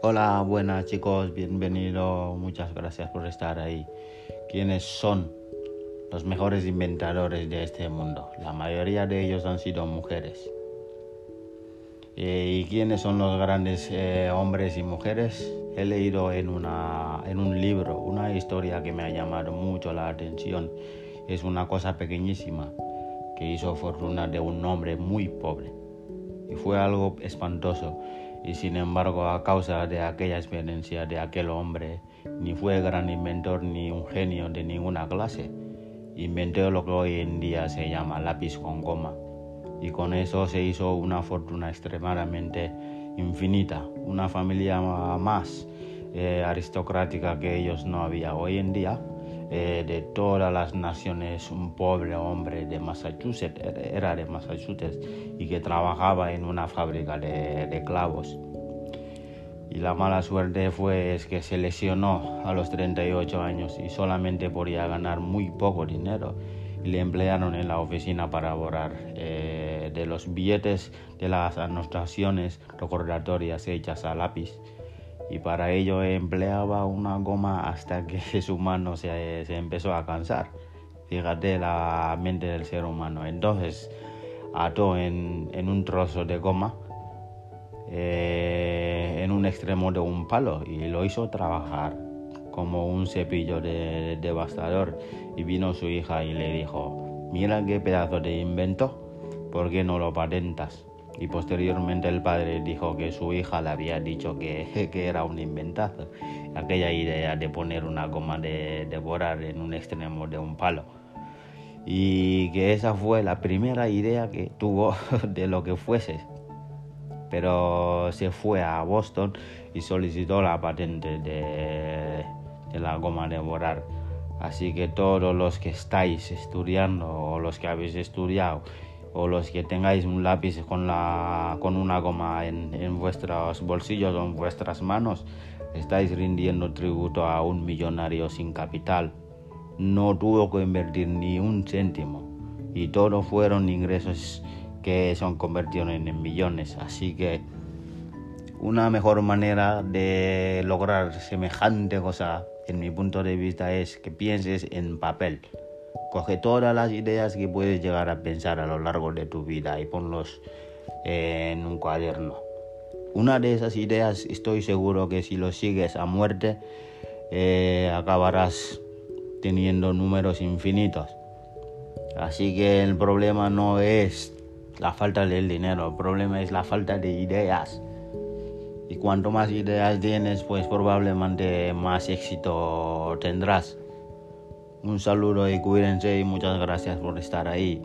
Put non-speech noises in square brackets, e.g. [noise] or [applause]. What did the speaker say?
Hola, buenas chicos, bienvenido, muchas gracias por estar ahí. ¿Quiénes son los mejores inventadores de este mundo? La mayoría de ellos han sido mujeres. Eh, ¿Y quiénes son los grandes eh, hombres y mujeres? He leído en, una, en un libro una historia que me ha llamado mucho la atención. Es una cosa pequeñísima que hizo fortuna de un hombre muy pobre. Y fue algo espantoso y sin embargo a causa de aquella experiencia de aquel hombre, ni fue gran inventor ni un genio de ninguna clase. Inventó lo que hoy en día se llama lápiz con goma y con eso se hizo una fortuna extremadamente infinita, una familia más eh, aristocrática que ellos no había hoy en día. Eh, de todas las naciones, un pobre hombre de Massachusetts, era de Massachusetts, y que trabajaba en una fábrica de, clavos. Y la mala suerte fue es que se lesionó a los 38 años y solamente podía ganar muy poco dinero. Y le emplearon en la oficina para borrar eh, de los billetes de las anotaciones recordatorias hechas a lápiz y para ello empleaba una goma hasta que [laughs] su mano se, se empezó a cansar. Fíjate la mente del ser humano. Entonces ató en, en un trozo de goma eh, en un extremo de un palo y lo hizo trabajar como un cepillo de, devastador. Y vino su hija y le dijo, mira qué pedazo de invento, ¿por qué no lo patentas? Y posteriormente el padre dijo que su hija le había dicho que, [laughs] que era un inventazo, aquella idea de poner una goma de devorar en un extremo de un palo. Y que esa fue la primera idea que tuvo [laughs] de lo que fuese. Pero se fue a Boston y solicitó la patente de, de la goma de borrar. Así que todos los que estáis estudiando o los que habéis estudiado o los que tengáis un lápiz con, la, con una goma en, en vuestros bolsillos o en vuestras manos, estáis rindiendo tributo a un millonario sin capital. No tuvo que invertir ni un céntimo y todos fueron ingresos que son convertidos en millones. Así que una mejor manera de lograr semejante cosa, en mi punto de vista, es que pienses en papel. Coge todas las ideas que puedes llegar a pensar a lo largo de tu vida y ponlos en un cuaderno. Una de esas ideas estoy seguro que si lo sigues a muerte eh, acabarás teniendo números infinitos. Así que el problema no es la falta del dinero, el problema es la falta de ideas. Y cuanto más ideas tienes, pues probablemente más éxito tendrás. Un saludo y cuídense y muchas gracias por estar ahí.